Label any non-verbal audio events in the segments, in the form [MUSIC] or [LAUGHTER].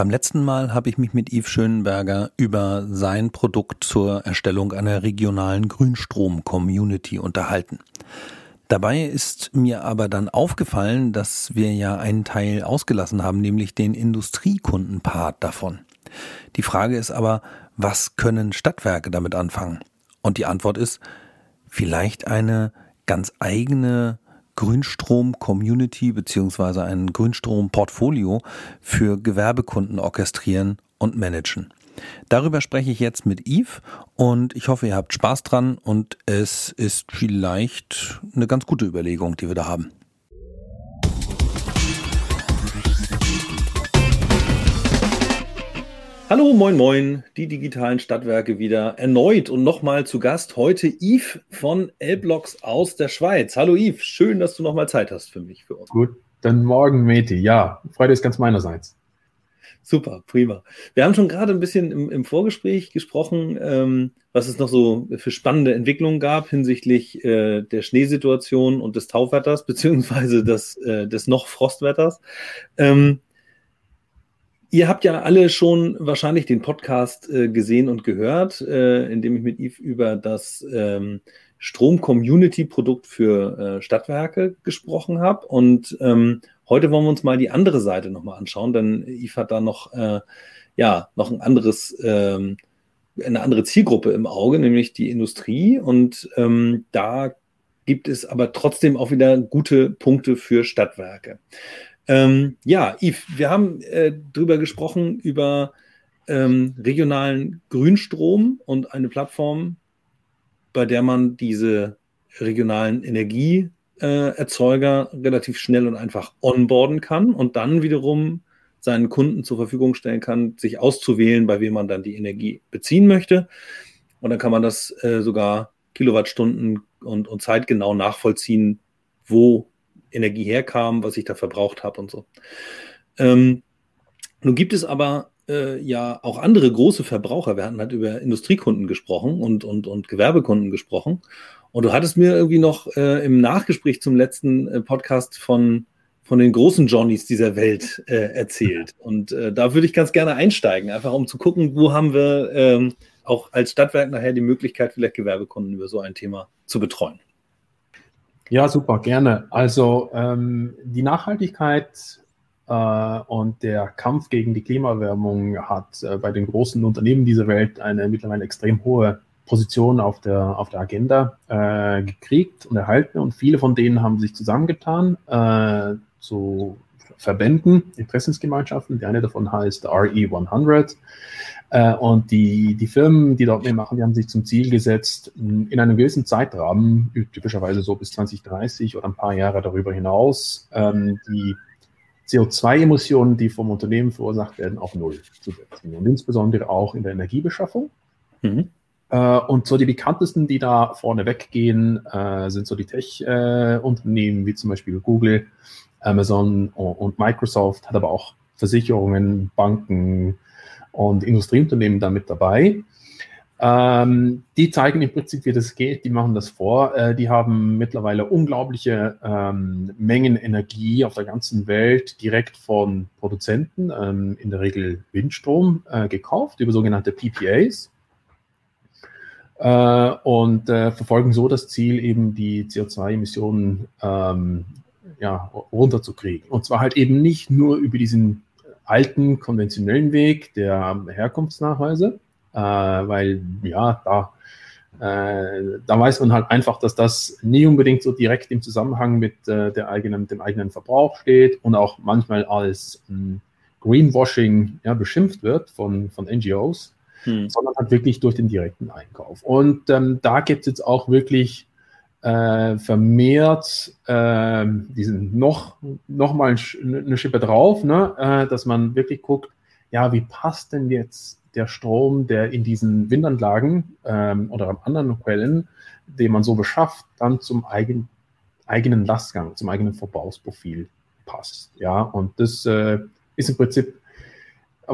Beim letzten Mal habe ich mich mit Yves Schönenberger über sein Produkt zur Erstellung einer regionalen Grünstrom-Community unterhalten. Dabei ist mir aber dann aufgefallen, dass wir ja einen Teil ausgelassen haben, nämlich den Industriekundenpart davon. Die Frage ist aber, was können Stadtwerke damit anfangen? Und die Antwort ist, vielleicht eine ganz eigene Grünstrom-Community beziehungsweise ein Grünstrom-Portfolio für Gewerbekunden orchestrieren und managen. Darüber spreche ich jetzt mit Yves und ich hoffe, ihr habt Spaß dran und es ist vielleicht eine ganz gute Überlegung, die wir da haben. Hallo, moin, moin, die digitalen Stadtwerke wieder erneut und nochmal zu Gast. Heute Yves von Elblocks aus der Schweiz. Hallo Yves, schön, dass du nochmal Zeit hast für mich, für uns. Guten Morgen, Meti. Ja, Freude ist ganz meinerseits. Super, prima. Wir haben schon gerade ein bisschen im, im Vorgespräch gesprochen, ähm, was es noch so für spannende Entwicklungen gab hinsichtlich äh, der Schneesituation und des Tauwetters, [LAUGHS] beziehungsweise des, äh, des noch Frostwetters. Ähm, Ihr habt ja alle schon wahrscheinlich den Podcast äh, gesehen und gehört, äh, in dem ich mit Yves über das ähm, Strom-Community-Produkt für äh, Stadtwerke gesprochen habe. Und ähm, heute wollen wir uns mal die andere Seite nochmal anschauen, denn Yves hat da noch, äh, ja, noch ein anderes, ähm, eine andere Zielgruppe im Auge, nämlich die Industrie. Und ähm, da gibt es aber trotzdem auch wieder gute Punkte für Stadtwerke. Ähm, ja, Yves, wir haben äh, drüber gesprochen, über ähm, regionalen Grünstrom und eine Plattform, bei der man diese regionalen Energieerzeuger äh, relativ schnell und einfach onboarden kann und dann wiederum seinen Kunden zur Verfügung stellen kann, sich auszuwählen, bei wem man dann die Energie beziehen möchte. Und dann kann man das äh, sogar Kilowattstunden und, und zeitgenau nachvollziehen, wo Energie herkam, was ich da verbraucht habe und so. Ähm, nun gibt es aber äh, ja auch andere große Verbraucher. Wir hatten halt über Industriekunden gesprochen und, und, und Gewerbekunden gesprochen. Und du hattest mir irgendwie noch äh, im Nachgespräch zum letzten äh, Podcast von, von den großen Johnnies dieser Welt äh, erzählt. Und äh, da würde ich ganz gerne einsteigen, einfach um zu gucken, wo haben wir ähm, auch als Stadtwerk nachher die Möglichkeit, vielleicht Gewerbekunden über so ein Thema zu betreuen. Ja, super, gerne. Also ähm, die Nachhaltigkeit äh, und der Kampf gegen die Klimaerwärmung hat äh, bei den großen Unternehmen dieser Welt eine mittlerweile extrem hohe Position auf der, auf der Agenda äh, gekriegt und erhalten. Und viele von denen haben sich zusammengetan äh, zu Verbänden, Interessensgemeinschaften. Die eine davon heißt RE100. Äh, und die, die Firmen, die dort mitmachen, die haben sich zum Ziel gesetzt, in einem gewissen Zeitrahmen, typischerweise so bis 2030 oder ein paar Jahre darüber hinaus, ähm, die CO2-Emissionen, die vom Unternehmen verursacht werden, auf Null zu setzen. Und insbesondere auch in der Energiebeschaffung. Mhm. Äh, und so die bekanntesten, die da vorne weggehen, äh, sind so die Tech-Unternehmen wie zum Beispiel Google, Amazon und Microsoft, hat aber auch Versicherungen, Banken, und Industrieunternehmen damit dabei. Ähm, die zeigen im Prinzip, wie das geht. Die machen das vor. Äh, die haben mittlerweile unglaubliche ähm, Mengen Energie auf der ganzen Welt direkt von Produzenten, ähm, in der Regel Windstrom, äh, gekauft über sogenannte PPAs. Äh, und äh, verfolgen so das Ziel, eben die CO2-Emissionen ähm, ja, runterzukriegen. Und zwar halt eben nicht nur über diesen alten konventionellen Weg der Herkunftsnachweise, äh, weil ja, da, äh, da weiß man halt einfach, dass das nie unbedingt so direkt im Zusammenhang mit äh, der eigenen, dem eigenen Verbrauch steht und auch manchmal als hm, Greenwashing ja, beschimpft wird von, von NGOs, hm. sondern halt wirklich durch den direkten Einkauf. Und ähm, da gibt es jetzt auch wirklich äh, vermehrt äh, diesen noch, noch mal eine Schippe drauf, ne? Äh, dass man wirklich guckt, ja, wie passt denn jetzt der Strom, der in diesen Windanlagen ähm, oder an anderen Quellen, den man so beschafft, dann zum eigen, eigenen Lastgang, zum eigenen Verbrauchsprofil passt. Ja, und das äh, ist im Prinzip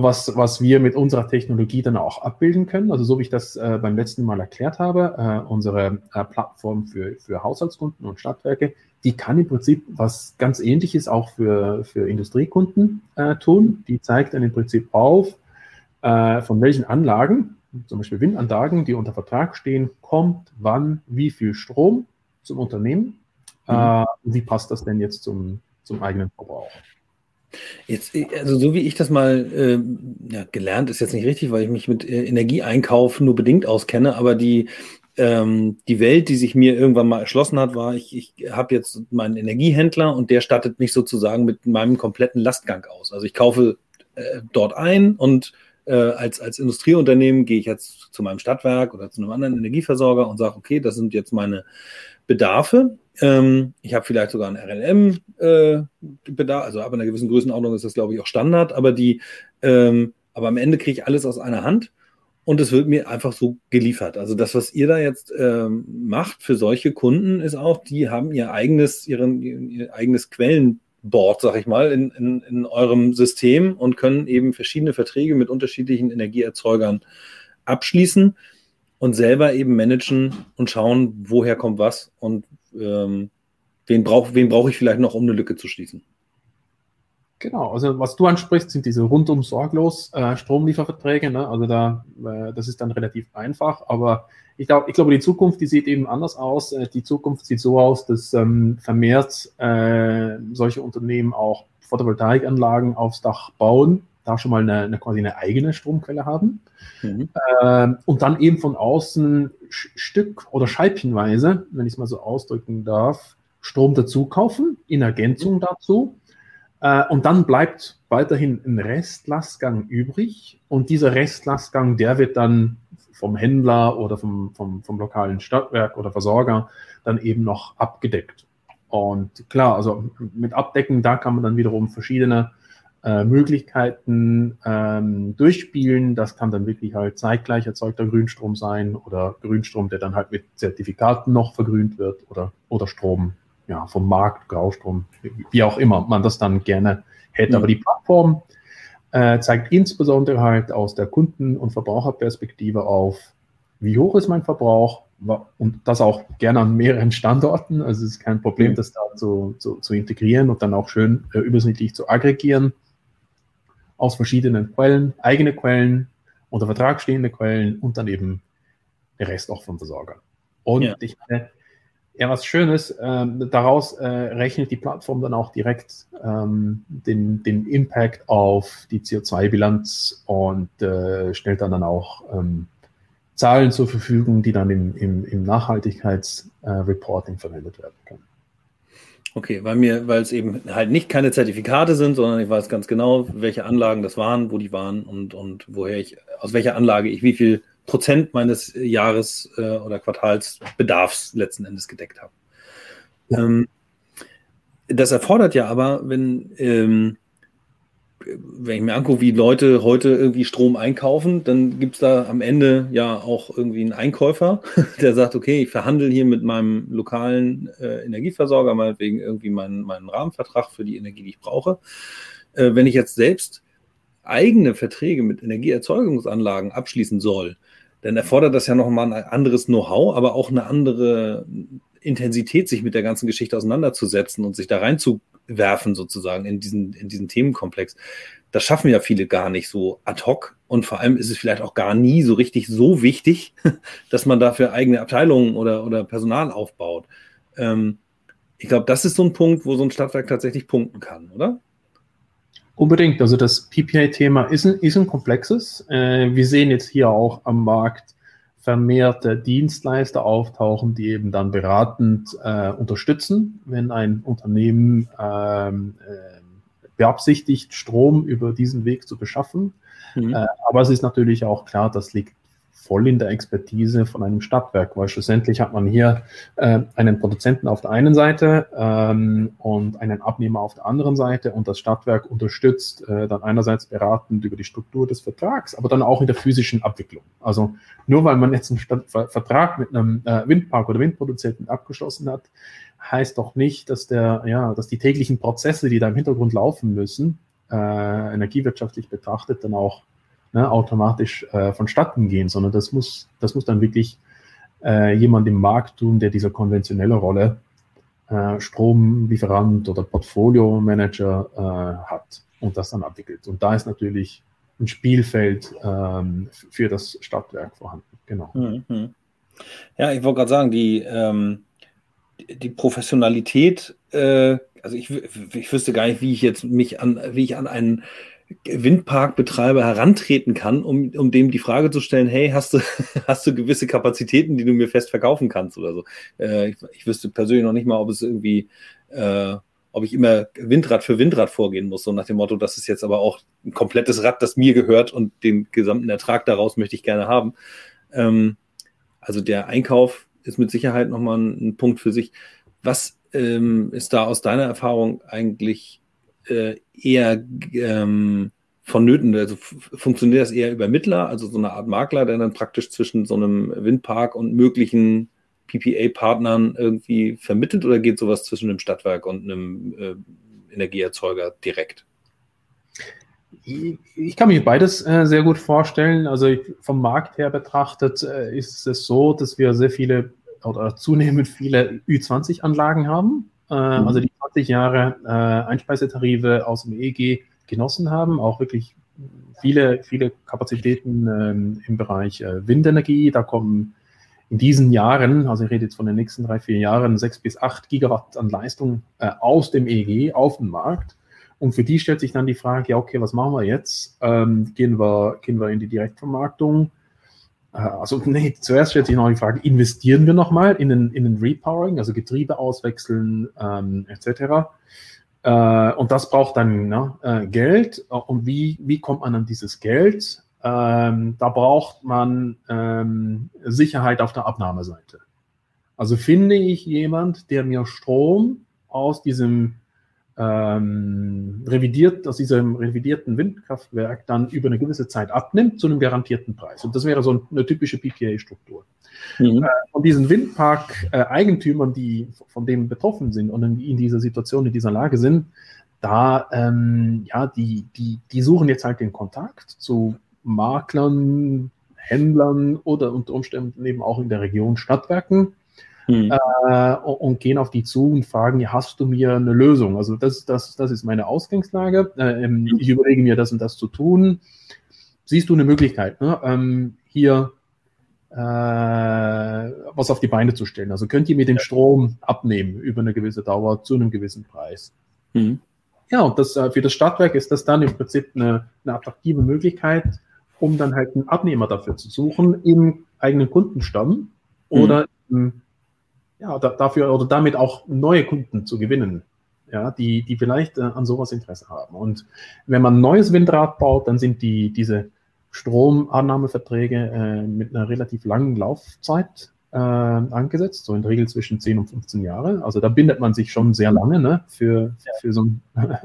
was, was wir mit unserer Technologie dann auch abbilden können. Also so wie ich das äh, beim letzten Mal erklärt habe, äh, unsere äh, Plattform für, für Haushaltskunden und Stadtwerke, die kann im Prinzip was ganz Ähnliches auch für, für Industriekunden äh, tun. Die zeigt dann im Prinzip auf, äh, von welchen Anlagen, zum Beispiel Windanlagen, die unter Vertrag stehen, kommt, wann, wie viel Strom zum Unternehmen. Mhm. Äh, wie passt das denn jetzt zum, zum eigenen Verbrauch? Jetzt, also so wie ich das mal äh, ja, gelernt, ist jetzt nicht richtig, weil ich mich mit äh, Energieeinkauf nur bedingt auskenne, aber die, ähm, die Welt, die sich mir irgendwann mal erschlossen hat, war, ich, ich habe jetzt meinen Energiehändler und der stattet mich sozusagen mit meinem kompletten Lastgang aus. Also ich kaufe äh, dort ein und äh, als, als Industrieunternehmen gehe ich jetzt zu meinem Stadtwerk oder zu einem anderen Energieversorger und sage, okay, das sind jetzt meine Bedarfe. Ähm, ich habe vielleicht sogar einen RLM-Bedarf, äh, also ab einer gewissen Größenordnung ist das, glaube ich, auch Standard, aber die, ähm, aber am Ende kriege ich alles aus einer Hand und es wird mir einfach so geliefert. Also das, was ihr da jetzt ähm, macht für solche Kunden, ist auch, die haben ihr eigenes, ihren, ihr eigenes Quellenboard, sag ich mal, in, in, in eurem System und können eben verschiedene Verträge mit unterschiedlichen Energieerzeugern abschließen und selber eben managen und schauen, woher kommt was und ähm, wen brauche wen brauch ich vielleicht noch, um eine Lücke zu schließen. Genau, also was du ansprichst, sind diese rundum sorglos äh, Stromlieferverträge. Ne? Also da, äh, das ist dann relativ einfach, aber ich, glaub, ich glaube, die Zukunft, die sieht eben anders aus. Äh, die Zukunft sieht so aus, dass ähm, vermehrt äh, solche Unternehmen auch Photovoltaikanlagen aufs Dach bauen, da schon mal eine, eine quasi eine eigene Stromquelle haben mhm. äh, und dann eben von außen Stück oder Scheibchenweise, wenn ich es mal so ausdrücken darf, Strom dazu kaufen, in Ergänzung dazu. Äh, und dann bleibt weiterhin ein Restlastgang übrig. Und dieser Restlastgang, der wird dann vom Händler oder vom, vom, vom lokalen Stadtwerk oder Versorger dann eben noch abgedeckt. Und klar, also mit Abdecken, da kann man dann wiederum verschiedene äh, Möglichkeiten ähm, durchspielen. Das kann dann wirklich halt zeitgleich erzeugter Grünstrom sein oder Grünstrom, der dann halt mit Zertifikaten noch vergrünt wird oder, oder Strom ja, vom Markt, Graustrom, wie auch immer man das dann gerne hätte. Mhm. Aber die Plattform äh, zeigt insbesondere halt aus der Kunden- und Verbraucherperspektive auf, wie hoch ist mein Verbrauch und das auch gerne an mehreren Standorten. Also es ist kein Problem, mhm. das da zu, zu, zu, integrieren und dann auch schön äh, übersichtlich zu aggregieren aus verschiedenen Quellen, eigene Quellen, unter Vertrag stehende Quellen und dann eben der Rest auch vom Versorger. Und ja. ich meine, ja, was Schönes, ähm, daraus äh, rechnet die Plattform dann auch direkt ähm, den, den Impact auf die CO2-Bilanz und äh, stellt dann, dann auch ähm, Zahlen zur Verfügung, die dann im, im, im Nachhaltigkeitsreporting äh, verwendet werden können. Okay, weil mir, weil es eben halt nicht keine Zertifikate sind, sondern ich weiß ganz genau, welche Anlagen das waren, wo die waren und, und woher ich, aus welcher Anlage ich wie viel Prozent meines Jahres- äh, oder Quartalsbedarfs letzten Endes gedeckt habe. Ja. Ähm, das erfordert ja aber, wenn, ähm, wenn ich mir angucke, wie Leute heute irgendwie Strom einkaufen, dann gibt es da am Ende ja auch irgendwie einen Einkäufer, [LAUGHS] der sagt, okay, ich verhandle hier mit meinem lokalen äh, Energieversorger meinetwegen irgendwie meinen, meinen Rahmenvertrag für die Energie, die ich brauche. Äh, wenn ich jetzt selbst eigene Verträge mit Energieerzeugungsanlagen abschließen soll, dann erfordert das ja nochmal ein anderes Know-how, aber auch eine andere Intensität, sich mit der ganzen Geschichte auseinanderzusetzen und sich da reinzuwerfen, sozusagen, in diesen, in diesen Themenkomplex. Das schaffen ja viele gar nicht so ad hoc. Und vor allem ist es vielleicht auch gar nie so richtig so wichtig, [LAUGHS] dass man dafür eigene Abteilungen oder, oder Personal aufbaut. Ähm, ich glaube, das ist so ein Punkt, wo so ein Stadtwerk tatsächlich punkten kann, oder? Unbedingt. Also das PPA-Thema ist ein, ist ein komplexes. Äh, wir sehen jetzt hier auch am Markt vermehrte Dienstleister auftauchen, die eben dann beratend äh, unterstützen, wenn ein Unternehmen ähm, äh, beabsichtigt, Strom über diesen Weg zu beschaffen. Mhm. Äh, aber es ist natürlich auch klar, das liegt voll in der Expertise von einem Stadtwerk, weil schlussendlich hat man hier äh, einen Produzenten auf der einen Seite ähm, und einen Abnehmer auf der anderen Seite und das Stadtwerk unterstützt äh, dann einerseits beratend über die Struktur des Vertrags, aber dann auch in der physischen Abwicklung. Also nur weil man jetzt einen Stadt Vertrag mit einem äh, Windpark oder Windproduzenten abgeschlossen hat, heißt doch nicht, dass der, ja, dass die täglichen Prozesse, die da im Hintergrund laufen müssen, äh, energiewirtschaftlich betrachtet, dann auch ne, automatisch äh, vonstatten gehen, sondern das muss, das muss dann wirklich äh, jemand im Markt tun, der diese konventionelle Rolle äh, Stromlieferant oder Portfolio-Manager äh, hat und das dann abwickelt. Und da ist natürlich ein Spielfeld ähm, für das Stadtwerk vorhanden. Genau. Mhm. Ja, ich wollte gerade sagen, die, ähm, die Professionalität, äh, also ich, ich wüsste gar nicht, wie ich jetzt mich an, wie ich an einen Windparkbetreiber herantreten kann, um, um dem die Frage zu stellen, hey, hast du, [LAUGHS] hast du gewisse Kapazitäten, die du mir fest verkaufen kannst oder so. Äh, ich, ich wüsste persönlich noch nicht mal, ob es irgendwie, äh, ob ich immer Windrad für Windrad vorgehen muss, so nach dem Motto, das ist jetzt aber auch ein komplettes Rad, das mir gehört und den gesamten Ertrag daraus möchte ich gerne haben. Ähm, also der Einkauf ist mit Sicherheit nochmal ein, ein Punkt für sich. Was ähm, ist da aus deiner Erfahrung eigentlich äh, eher ähm, vonnöten? Also funktioniert das eher über Mittler, also so eine Art Makler, der dann praktisch zwischen so einem Windpark und möglichen PPA-Partnern irgendwie vermittelt oder geht sowas zwischen einem Stadtwerk und einem äh, Energieerzeuger direkt? Ich kann mir beides äh, sehr gut vorstellen. Also ich, vom Markt her betrachtet äh, ist es so, dass wir sehr viele oder zunehmend viele Ü20-Anlagen haben. Äh, mhm. Also die 20 Jahre äh, Einspeisetarife aus dem EEG genossen haben, auch wirklich viele, viele Kapazitäten ähm, im Bereich äh, Windenergie. Da kommen in diesen Jahren, also ich rede jetzt von den nächsten drei, vier Jahren, sechs bis acht Gigawatt an Leistung äh, aus dem EEG auf den Markt. Und für die stellt sich dann die Frage, ja, okay, was machen wir jetzt? Ähm, gehen, wir, gehen wir in die Direktvermarktung? Äh, also, nee, zuerst stellt sich noch die Frage, investieren wir nochmal in den, in den Repowering, also Getriebe auswechseln, ähm, etc. Äh, und das braucht dann ne, äh, Geld. Und wie, wie kommt man an dieses Geld? Ähm, da braucht man ähm, Sicherheit auf der Abnahmeseite. Also finde ich jemand, der mir Strom aus diesem ähm, revidiert, aus diesem revidierten Windkraftwerk dann über eine gewisse Zeit abnimmt zu einem garantierten Preis. Und das wäre so eine typische PPA-Struktur. Mhm. Äh, von diesen Windpark-Eigentümern, die von dem betroffen sind und in, in, dieser Situation, in dieser Lage sind, da, ähm, ja, die, die, die suchen jetzt halt den Kontakt zu Maklern, Händlern oder unter Umständen eben auch in der Region Stadtwerken hm. äh, und gehen auf die zu und fragen, ja, hast du mir eine Lösung? Also das, das, das ist meine Ausgangslage. Äh, ähm, hm. ich überlege mir das und das zu tun. Siehst du eine Möglichkeit, ne? ähm, hier äh, was auf die Beine zu stellen? Also könnt ihr mir den Strom abnehmen über eine gewisse Dauer zu einem gewissen Preis? Hm. Ja, und das, äh, für das Stadtwerk ist das dann im Prinzip eine, eine attraktive Möglichkeit, um dann halt einen Abnehmer dafür zu suchen im eigenen Kundenstamm oder mhm. im ja, da, dafür oder damit auch neue Kunden zu gewinnen, ja, die, die vielleicht äh, an sowas Interesse haben. Und wenn man ein neues Windrad baut, dann sind die, diese Stromannahmeverträge äh, mit einer relativ langen Laufzeit äh, angesetzt, so in der Regel zwischen 10 und 15 Jahre. Also da bindet man sich schon sehr lange ne, für, für so einen [LAUGHS]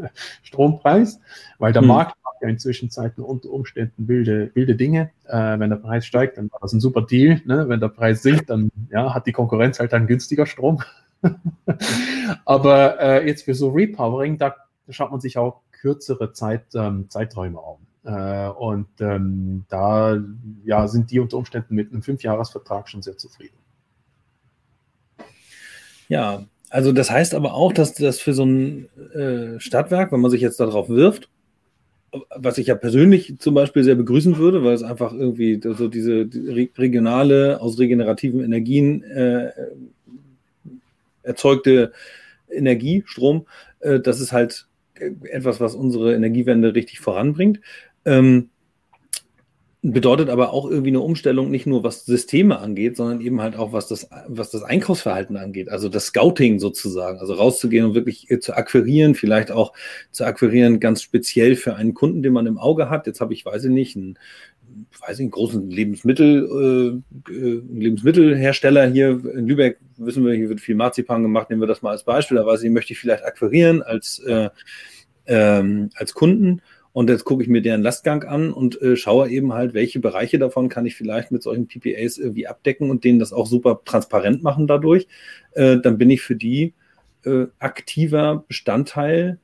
Strompreis, weil der hm. Markt ja in Zwischenzeiten unter Umständen wilde, wilde Dinge. Äh, wenn der Preis steigt, dann war das ein super Deal. Ne? Wenn der Preis sinkt, dann ja, hat die Konkurrenz halt dann günstiger Strom. [LAUGHS] Aber äh, jetzt für so Repowering, da schaut man sich auch kürzere Zeit, ähm, Zeiträume an. Äh, und ähm, da ja, sind die unter Umständen mit einem Fünfjahresvertrag schon sehr zufrieden. Ja, also das heißt aber auch, dass das für so ein äh, Stadtwerk, wenn man sich jetzt darauf wirft, was ich ja persönlich zum Beispiel sehr begrüßen würde, weil es einfach irgendwie so diese regionale, aus regenerativen Energien äh, erzeugte Energie, Strom, äh, das ist halt etwas, was unsere Energiewende richtig voranbringt. Ähm, bedeutet aber auch irgendwie eine Umstellung, nicht nur was Systeme angeht, sondern eben halt auch was das, was das Einkaufsverhalten angeht, also das Scouting sozusagen, also rauszugehen und wirklich äh, zu akquirieren, vielleicht auch zu akquirieren ganz speziell für einen Kunden, den man im Auge hat. Jetzt habe ich, weiß ich nicht, einen, weiß ich, einen großen Lebensmittel, äh, äh Lebensmittelhersteller hier in Lübeck, wissen wir, hier wird viel Marzipan gemacht, nehmen wir das mal als Beispiel, da weiß ich, möchte ich vielleicht akquirieren als, äh, ähm, als Kunden und jetzt gucke ich mir deren Lastgang an und äh, schaue eben halt, welche Bereiche davon kann ich vielleicht mit solchen PPAs irgendwie abdecken und denen das auch super transparent machen dadurch. Äh, dann bin ich für die äh, aktiver Bestandteil,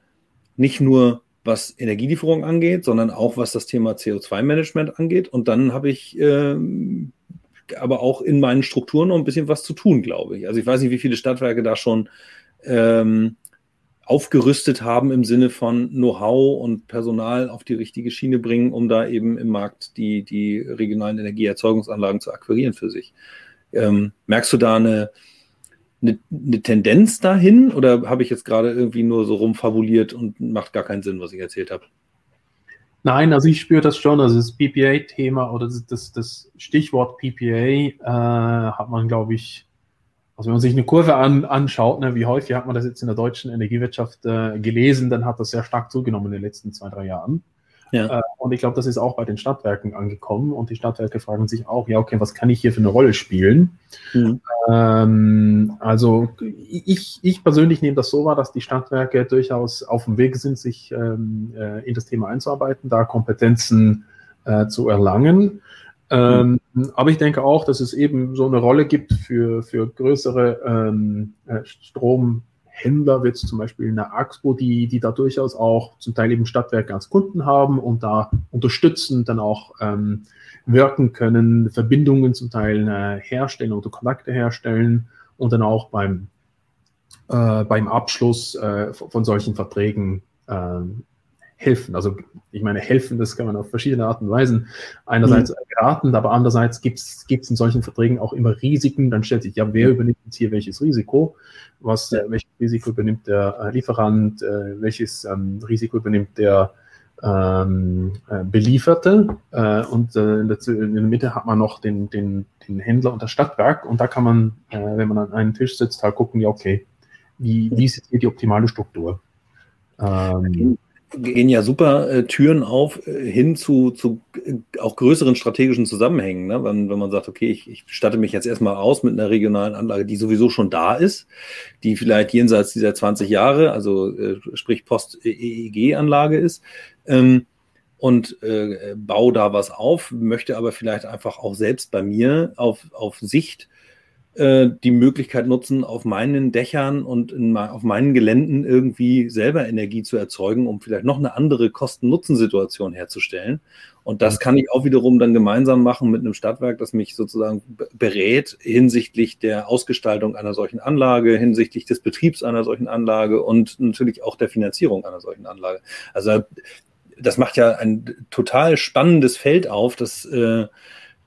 nicht nur was Energielieferung angeht, sondern auch was das Thema CO2-Management angeht. Und dann habe ich äh, aber auch in meinen Strukturen noch ein bisschen was zu tun, glaube ich. Also ich weiß nicht, wie viele Stadtwerke da schon ähm, aufgerüstet haben im Sinne von Know-how und Personal auf die richtige Schiene bringen, um da eben im Markt die, die regionalen Energieerzeugungsanlagen zu akquirieren für sich. Ähm, merkst du da eine, eine, eine, Tendenz dahin oder habe ich jetzt gerade irgendwie nur so rumfabuliert und macht gar keinen Sinn, was ich erzählt habe? Nein, also ich spüre das schon. Also das PPA-Thema oder das, das, Stichwort PPA äh, hat man, glaube ich, also wenn man sich eine Kurve an, anschaut, ne, wie häufig hat man das jetzt in der deutschen Energiewirtschaft äh, gelesen, dann hat das sehr stark zugenommen in den letzten zwei, drei Jahren. Ja. Äh, und ich glaube, das ist auch bei den Stadtwerken angekommen. Und die Stadtwerke fragen sich auch, ja, okay, was kann ich hier für eine Rolle spielen? Mhm. Ähm, also ich, ich persönlich nehme das so wahr, dass die Stadtwerke durchaus auf dem Weg sind, sich ähm, äh, in das Thema einzuarbeiten, da Kompetenzen äh, zu erlangen. Ähm. Aber ich denke auch, dass es eben so eine Rolle gibt für, für größere ähm, äh, Stromhändler, wie zum Beispiel eine Axpo, die, die da durchaus auch zum Teil eben Stadtwerke als Kunden haben und da unterstützend dann auch ähm, wirken können, Verbindungen zum Teil äh, herstellen oder Kontakte herstellen und dann auch beim, äh, beim Abschluss äh, von solchen Verträgen ähm, helfen. Also ich meine, helfen, das kann man auf verschiedene Arten und Weisen. Einerseits mhm. raten, aber andererseits gibt es in solchen Verträgen auch immer Risiken. Dann stellt sich, ja, wer übernimmt jetzt hier welches Risiko? Was, äh, welches Risiko übernimmt der äh, Lieferant? Äh, welches ähm, Risiko übernimmt der ähm, äh, Belieferte? Äh, und äh, in der, in, der, Mitte hat man noch den, den, den Händler und das Stadtwerk. Und da kann man, wenn man an einen Tisch sitzt, halt gucken, ja, okay, wie, wie ist hier die optimale Struktur? Ähm, gehen ja super äh, Türen auf äh, hin zu, zu äh, auch größeren strategischen Zusammenhängen. Ne? Wenn, wenn man sagt, okay, ich, ich statte mich jetzt erstmal aus mit einer regionalen Anlage, die sowieso schon da ist, die vielleicht jenseits dieser 20 Jahre, also äh, sprich Post-EEG-Anlage ist, ähm, und äh, baue da was auf, möchte aber vielleicht einfach auch selbst bei mir auf, auf Sicht äh, die Möglichkeit nutzen, auf meinen Dächern und in, auf meinen Geländen irgendwie selber Energie zu erzeugen, um vielleicht noch eine andere Kosten-Nutzen-Situation herzustellen. Und das kann ich auch wiederum dann gemeinsam machen mit einem Stadtwerk, das mich sozusagen berät hinsichtlich der Ausgestaltung einer solchen Anlage, hinsichtlich des Betriebs einer solchen Anlage und natürlich auch der Finanzierung einer solchen Anlage. Also das macht ja ein total spannendes Feld auf, das äh,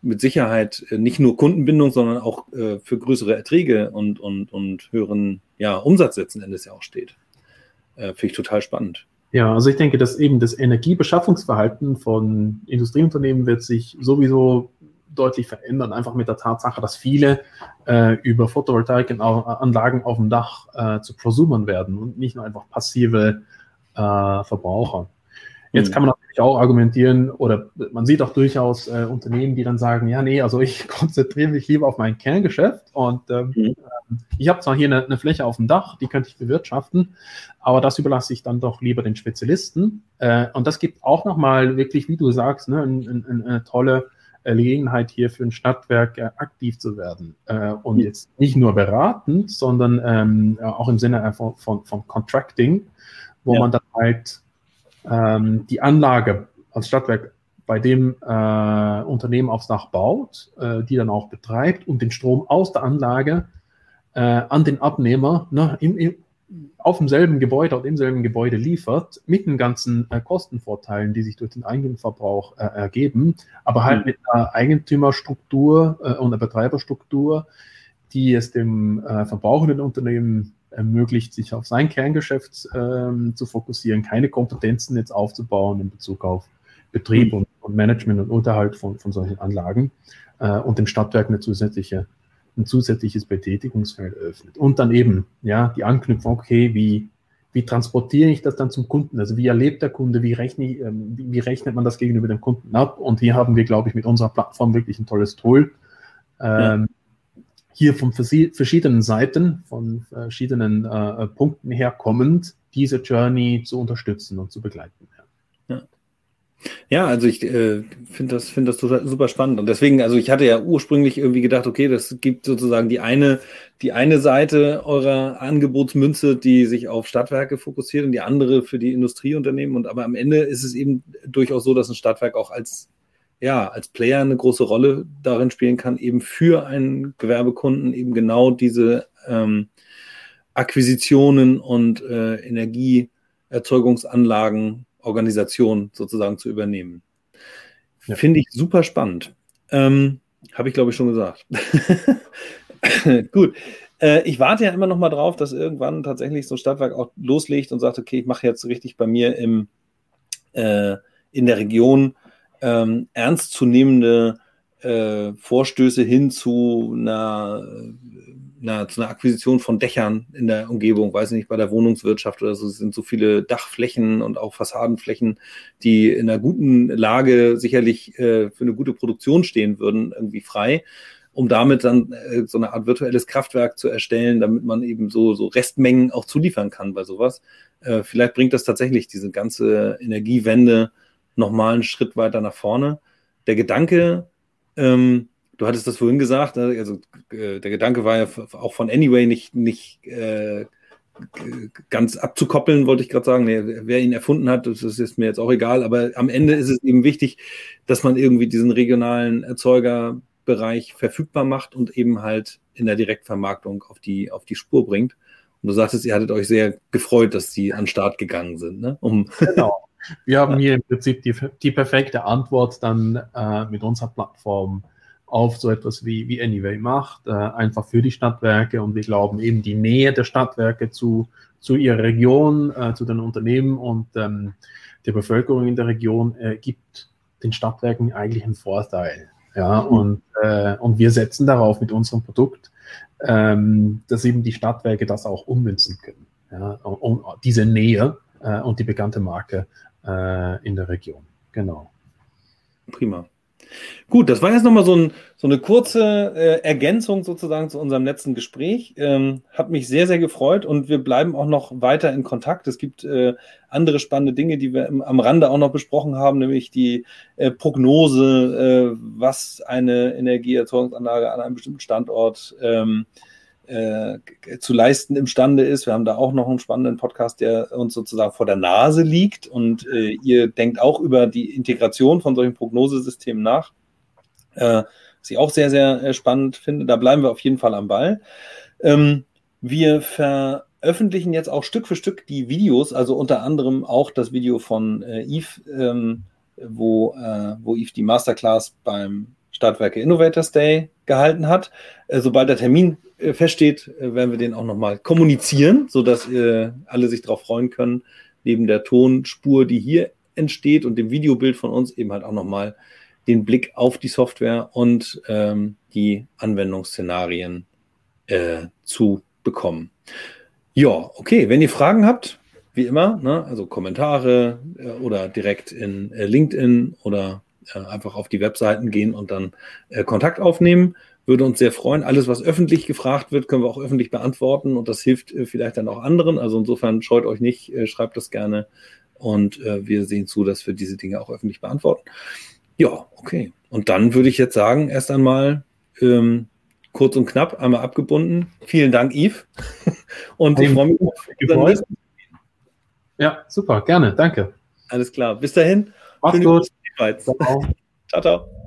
mit Sicherheit äh, nicht nur Kundenbindung, sondern auch äh, für größere Erträge und, und, und höheren ja, Umsatz letzten Endes ja auch steht. Äh, Finde ich total spannend. Ja, also ich denke, dass eben das Energiebeschaffungsverhalten von Industrieunternehmen wird sich sowieso deutlich verändern, einfach mit der Tatsache, dass viele äh, über Photovoltaikanlagen auf dem Dach äh, zu Prosumern werden und nicht nur einfach passive äh, Verbraucher. Jetzt mhm. kann man natürlich auch argumentieren, oder man sieht auch durchaus äh, Unternehmen, die dann sagen, ja, nee, also ich [LAUGHS] konzentriere mich lieber auf mein Kerngeschäft und ähm, mhm. ich habe zwar hier eine, eine, Fläche auf dem Dach, die könnte ich bewirtschaften, aber das überlasse ich dann doch lieber den Spezialisten. Äh, und das gibt auch nochmal wirklich, wie du sagst, ne, ein, ein, eine tolle Gelegenheit hier für ein Stadtwerk äh, aktiv zu werden. Äh, und mhm. jetzt nicht nur beratend, sondern ähm, auch im Sinne von, von, von Contracting, wo ja. man dann halt ähm, die Anlage als Stadtwerk bei dem äh, Unternehmen aufs Dach baut, äh, die dann auch betreibt und den Strom aus der Anlage äh, an den Abnehmer ne, im, im, auf demselben Gebäude und im selben Gebäude liefert, mit den ganzen äh, Kostenvorteilen, die sich durch den Eigenverbrauch äh, ergeben, aber halt mhm. mit einer Eigentümerstruktur äh, und einer Betreiberstruktur, die es dem verbrauchenden Unternehmen ermöglicht, sich auf sein Kerngeschäft ähm, zu fokussieren, keine Kompetenzen jetzt aufzubauen in Bezug auf Betrieb und, und Management und Unterhalt von, von solchen Anlagen äh, und dem Stadtwerk eine zusätzliche, ein zusätzliches Betätigungsfeld öffnet. Und dann eben, ja, die Anknüpfung, okay, wie, wie transportiere ich das dann zum Kunden? Also wie erlebt der Kunde, wie, rechne, ähm, wie, wie rechnet man das gegenüber dem Kunden ab? Und hier haben wir, glaube ich, mit unserer Plattform wirklich ein tolles Tool. Ähm, ja hier von verschiedenen Seiten, von verschiedenen äh, Punkten her kommend, diese Journey zu unterstützen und zu begleiten. Ja, ja also ich äh, finde das, find das super spannend. Und deswegen, also ich hatte ja ursprünglich irgendwie gedacht, okay, das gibt sozusagen die eine, die eine Seite eurer Angebotsmünze, die sich auf Stadtwerke fokussiert und die andere für die Industrieunternehmen. Und aber am Ende ist es eben durchaus so, dass ein Stadtwerk auch als ja, als Player eine große Rolle darin spielen kann, eben für einen Gewerbekunden eben genau diese ähm, Akquisitionen und äh, Energieerzeugungsanlagen, Organisation sozusagen zu übernehmen. Ja. Finde ich super spannend. Ähm, Habe ich, glaube ich, schon gesagt. [LAUGHS] Gut. Äh, ich warte ja immer noch mal drauf, dass irgendwann tatsächlich so ein Stadtwerk auch loslegt und sagt, okay, ich mache jetzt richtig bei mir im, äh, in der Region ähm, ernstzunehmende äh, Vorstöße hin zu einer, einer, zu einer Akquisition von Dächern in der Umgebung, weiß ich nicht, bei der Wohnungswirtschaft oder so, es sind so viele Dachflächen und auch Fassadenflächen, die in einer guten Lage sicherlich äh, für eine gute Produktion stehen würden, irgendwie frei um damit dann äh, so eine Art virtuelles Kraftwerk zu erstellen, damit man eben so, so Restmengen auch zuliefern kann bei sowas. Äh, vielleicht bringt das tatsächlich diese ganze Energiewende nochmal einen Schritt weiter nach vorne. Der Gedanke, ähm, du hattest das vorhin gesagt, ne, also äh, der Gedanke war ja auch von Anyway nicht, nicht äh, ganz abzukoppeln, wollte ich gerade sagen. Nee, wer ihn erfunden hat, das ist mir jetzt auch egal, aber am Ende ist es eben wichtig, dass man irgendwie diesen regionalen Erzeuger Bereich verfügbar macht und eben halt in der Direktvermarktung auf die, auf die Spur bringt. Und du sagtest, ihr hattet euch sehr gefreut, dass sie an den Start gegangen sind. Ne? Um genau. [LAUGHS] Wir haben hier im Prinzip die, die perfekte Antwort dann äh, mit unserer Plattform auf so etwas wie, wie Anyway macht, äh, einfach für die Stadtwerke. Und wir glauben eben die Nähe der Stadtwerke zu, zu ihrer Region, äh, zu den Unternehmen und ähm, der Bevölkerung in der Region äh, gibt den Stadtwerken eigentlich einen Vorteil. Ja, und, äh, und wir setzen darauf mit unserem Produkt, ähm, dass eben die Stadtwerke das auch ummünzen können. Ja, und, und diese Nähe äh, und die bekannte Marke äh, in der Region. Genau. Prima. Gut, das war jetzt nochmal so, ein, so eine kurze äh, Ergänzung sozusagen zu unserem letzten Gespräch. Ähm, hat mich sehr, sehr gefreut und wir bleiben auch noch weiter in Kontakt. Es gibt äh, andere spannende Dinge, die wir im, am Rande auch noch besprochen haben, nämlich die äh, Prognose, äh, was eine Energieerzeugungsanlage an einem bestimmten Standort ähm, äh, zu leisten imstande ist. Wir haben da auch noch einen spannenden Podcast, der uns sozusagen vor der Nase liegt und äh, ihr denkt auch über die Integration von solchen Prognosesystemen nach. Äh, was ich auch sehr, sehr äh, spannend finde. Da bleiben wir auf jeden Fall am Ball. Ähm, wir veröffentlichen jetzt auch Stück für Stück die Videos, also unter anderem auch das Video von äh, Yves, ähm, wo, äh, wo Yves die Masterclass beim Stadtwerke Innovators Day gehalten hat. Äh, sobald der Termin äh, feststeht, äh, werden wir den auch nochmal kommunizieren, sodass alle sich darauf freuen können, neben der Tonspur, die hier entsteht und dem Videobild von uns eben halt auch nochmal den Blick auf die Software und ähm, die Anwendungsszenarien äh, zu bekommen. Ja, okay, wenn ihr Fragen habt, wie immer, ne, also Kommentare äh, oder direkt in äh, LinkedIn oder einfach auf die Webseiten gehen und dann äh, Kontakt aufnehmen. Würde uns sehr freuen. Alles, was öffentlich gefragt wird, können wir auch öffentlich beantworten und das hilft äh, vielleicht dann auch anderen. Also insofern scheut euch nicht, äh, schreibt das gerne und äh, wir sehen zu, dass wir diese Dinge auch öffentlich beantworten. Ja, okay. Und dann würde ich jetzt sagen, erst einmal ähm, kurz und knapp, einmal abgebunden. Vielen Dank, Yves. [LAUGHS] und ich freue mich auf Ja, super, gerne, danke. Alles klar. Bis dahin. Mach's gut. [LAUGHS] Ciao. ciao. ciao.